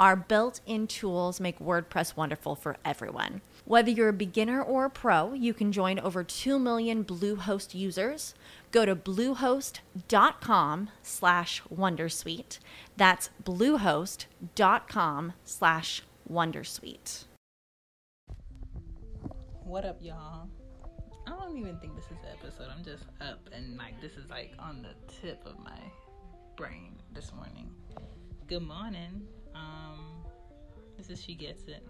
Our built in tools make WordPress wonderful for everyone. Whether you're a beginner or a pro, you can join over 2 million Bluehost users. Go to bluehost.com slash wondersuite. That's bluehost.com slash wondersuite. What up, y'all? I don't even think this is the episode. I'm just up and like this is like on the tip of my brain this morning. Good morning. Um, this is She Gets It.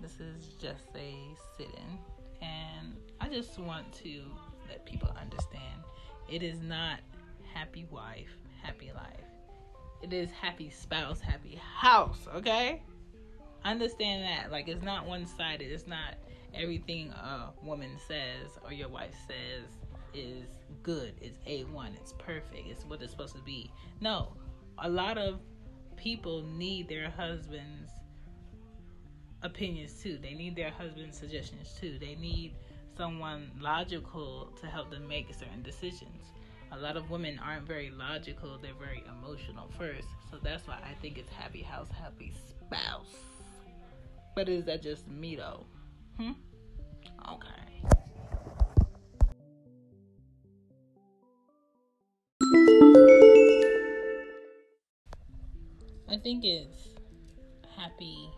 This is just a sit in. And I just want to let people understand it is not happy wife, happy life. It is happy spouse, happy house, okay? Understand that. Like, it's not one sided. It's not everything a woman says or your wife says is good. It's A1. It's perfect. It's what it's supposed to be. No. A lot of people need their husband's opinions too. They need their husband's suggestions too. They need someone logical to help them make certain decisions. A lot of women aren't very logical, they're very emotional first. So that's why I think it's happy house, happy spouse. But is that just me though? Hmm? Okay. I think it's happy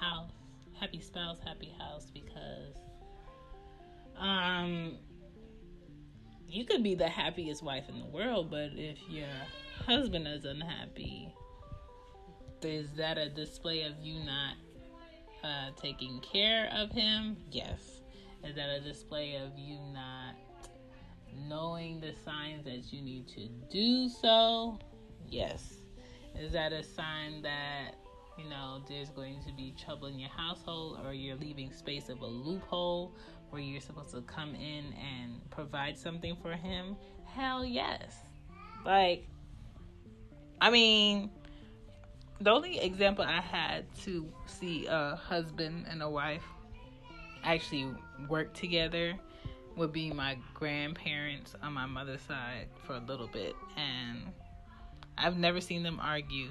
house, happy spouse, happy house because um you could be the happiest wife in the world, but if your husband is unhappy, is that a display of you not uh, taking care of him? Yes. Is that a display of you not knowing the signs that you need to do so? Yes. Is that a sign that, you know, there's going to be trouble in your household or you're leaving space of a loophole where you're supposed to come in and provide something for him? Hell yes. Like, I mean, the only example I had to see a husband and a wife actually work together would be my grandparents on my mother's side for a little bit. And I've never seen them argue.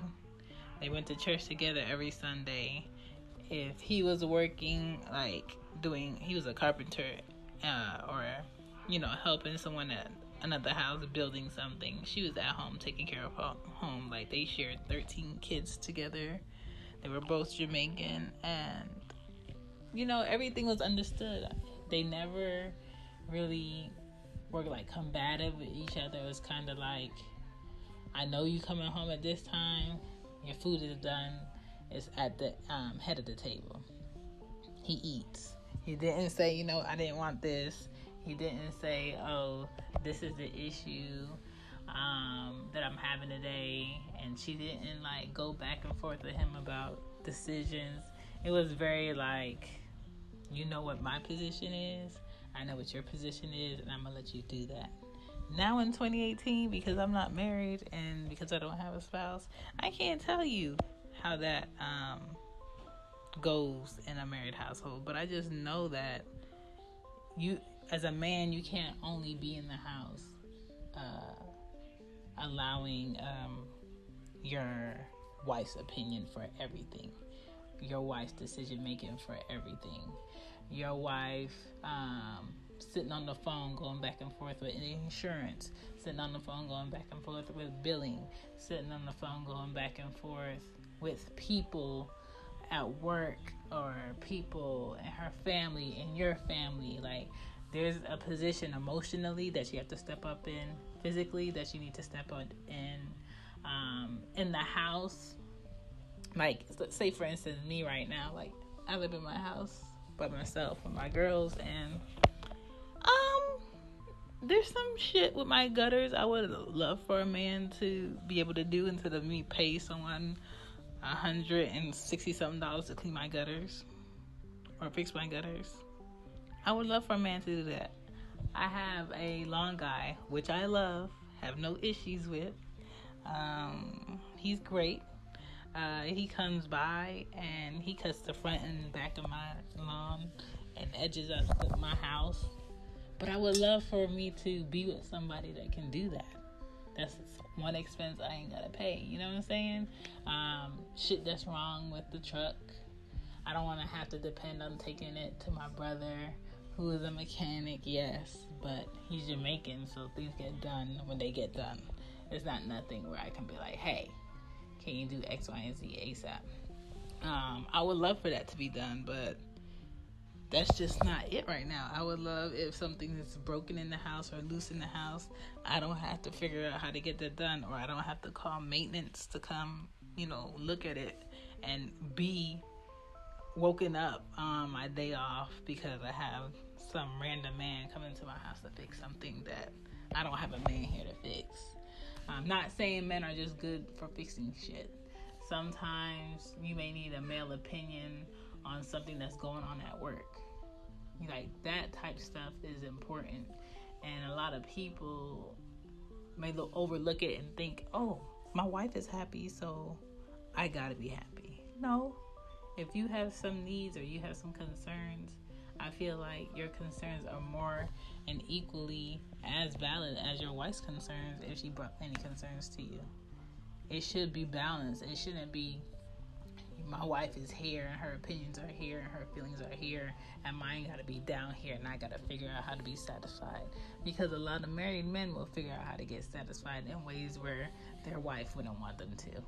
They went to church together every Sunday. If he was working, like doing, he was a carpenter, uh, or you know, helping someone at another house building something. She was at home taking care of home. Like they shared 13 kids together. They were both Jamaican, and you know, everything was understood. They never really were like combative with each other. It was kind of like I know you coming home at this time. Your food is done. It's at the um, head of the table. He eats. He didn't say, you know, I didn't want this. He didn't say, oh, this is the issue um, that I'm having today. And she didn't like go back and forth with him about decisions. It was very like, you know what my position is. I know what your position is, and I'm gonna let you do that now in 2018 because I'm not married and because I don't have a spouse, I can't tell you how that um, goes in a married household. But I just know that you, as a man, you can't only be in the house uh, allowing um, your wife's opinion for everything, your wife's decision making for everything, your wife. Um, sitting on the phone going back and forth with insurance, sitting on the phone going back and forth with billing, sitting on the phone going back and forth with people at work or people in her family and your family. Like there's a position emotionally that you have to step up in physically that you need to step up in um, in the house. Like say for instance me right now like I live in my house by myself with my girls, and there's some shit with my gutters I would love for a man to be able to do instead of me pay someone a hundred and sixty something dollars to clean my gutters or fix my gutters. I would love for a man to do that. I have a lawn guy, which I love, have no issues with. Um, he's great. Uh, he comes by and he cuts the front and back of my lawn and edges up my house. But I would love for me to be with somebody that can do that. That's one expense I ain't gotta pay. You know what I'm saying? Um, shit that's wrong with the truck. I don't want to have to depend on taking it to my brother, who is a mechanic. Yes, but he's Jamaican, so things get done when they get done. It's not nothing where I can be like, hey, can you do X, Y, and Z ASAP? Um, I would love for that to be done, but that's just not it right now. I would love if something is broken in the house or loose in the house, I don't have to figure out how to get that done, or I don't have to call maintenance to come, you know, look at it and be woken up on my day off because I have some random man come into my house to fix something that I don't have a man here to fix. I'm not saying men are just good for fixing shit. Sometimes you may need a male opinion on something that's going on at work. Like that type stuff is important, and a lot of people may look, overlook it and think, "Oh, my wife is happy, so I gotta be happy." No, if you have some needs or you have some concerns, I feel like your concerns are more and equally as valid as your wife's concerns if she brought any concerns to you. It should be balanced. It shouldn't be my wife is here and her opinions are here and her feelings are here and mine got to be down here and I got to figure out how to be satisfied because a lot of married men will figure out how to get satisfied in ways where their wife wouldn't want them to.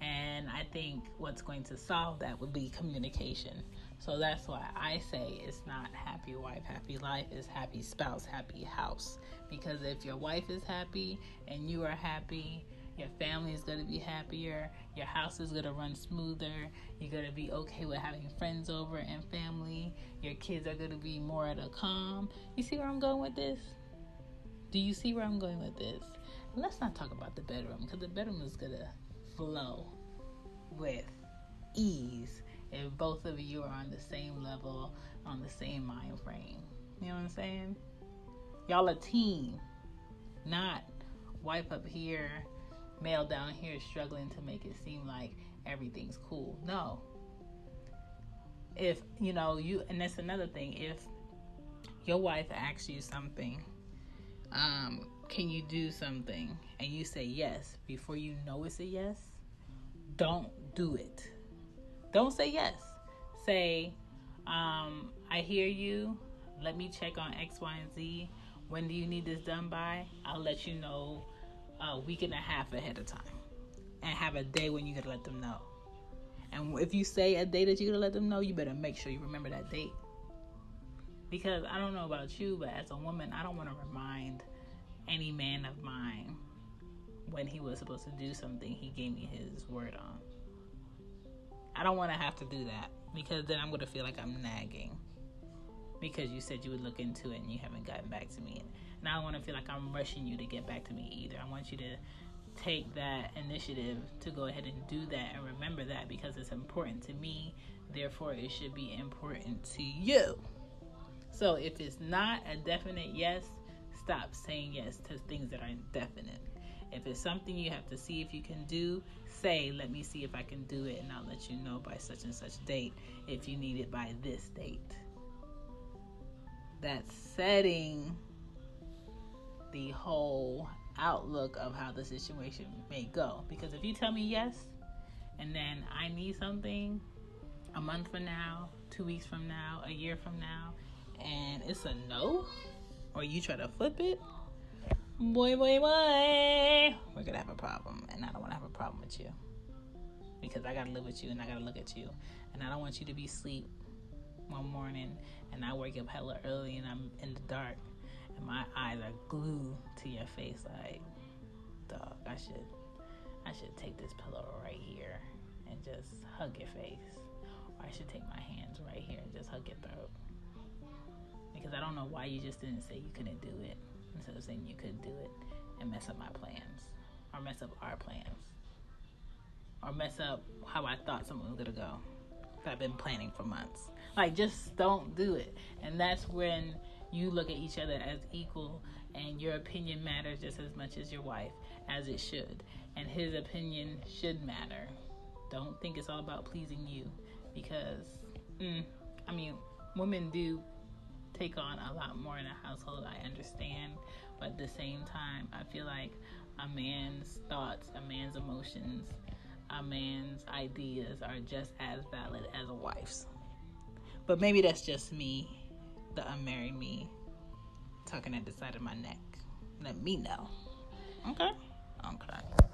And I think what's going to solve that would be communication. So that's why I say it's not happy wife, happy life, it's happy spouse, happy house. Because if your wife is happy and you are happy, your family is going to be happier, your house is going to run smoother, you're going to be okay with having friends over and family, your kids are going to be more at a calm. You see where I'm going with this? Do you see where I'm going with this? Let's not talk about the bedroom because the bedroom is going to flow with ease if both of you are on the same level, on the same mind frame. You know what I'm saying? Y'all a team, not wife up here, male down here struggling to make it seem like everything's cool. No. If, you know, you, and that's another thing, if your wife asks you something, um, can you do something? And you say yes before you know it's a yes, don't do it. Don't say yes. Say, um, I hear you. Let me check on X, Y, and Z. When do you need this done by? I'll let you know a week and a half ahead of time. And have a day when you gotta let them know. And if you say a day that you're gonna let them know, you better make sure you remember that date. Because I don't know about you, but as a woman, I don't want to remind any man of mine when he was supposed to do something he gave me his word on. I don't want to have to do that because then I'm going to feel like I'm nagging because you said you would look into it and you haven't gotten back to me. And I don't want to feel like I'm rushing you to get back to me either. I want you to take that initiative to go ahead and do that and remember that because it's important to me. Therefore, it should be important to you. So if it's not a definite yes, stop saying yes to things that are indefinite. If it's something you have to see if you can do, say, let me see if I can do it, and I'll let you know by such and such date if you need it by this date. That's setting the whole outlook of how the situation may go. Because if you tell me yes, and then I need something a month from now, two weeks from now, a year from now, and it's a no, or you try to flip it, boy, boy, boy, we're gonna have a problem. And I don't wanna have a problem with you. Because I gotta live with you and I gotta look at you. And I don't want you to be asleep one morning and I wake up hella early and I'm in the dark and my eyes are glued to your face like dog, I should I should take this pillow right here and just hug your face. Or I should take my hands right here and just hug your throat. Because I don't know why you just didn't say you couldn't do it instead of saying you could do it and mess up my plans or mess up our plans or mess up how I thought something was gonna go. that I've been planning for months. Like, just don't do it. And that's when you look at each other as equal, and your opinion matters just as much as your wife, as it should. And his opinion should matter. Don't think it's all about pleasing you, because, mm, I mean, women do take on a lot more in a household. I understand, but at the same time, I feel like a man's thoughts, a man's emotions, a man's ideas are just as valid as a wife's. But maybe that's just me, the unmarried me, talking at the side of my neck. Let me know. Okay? Okay.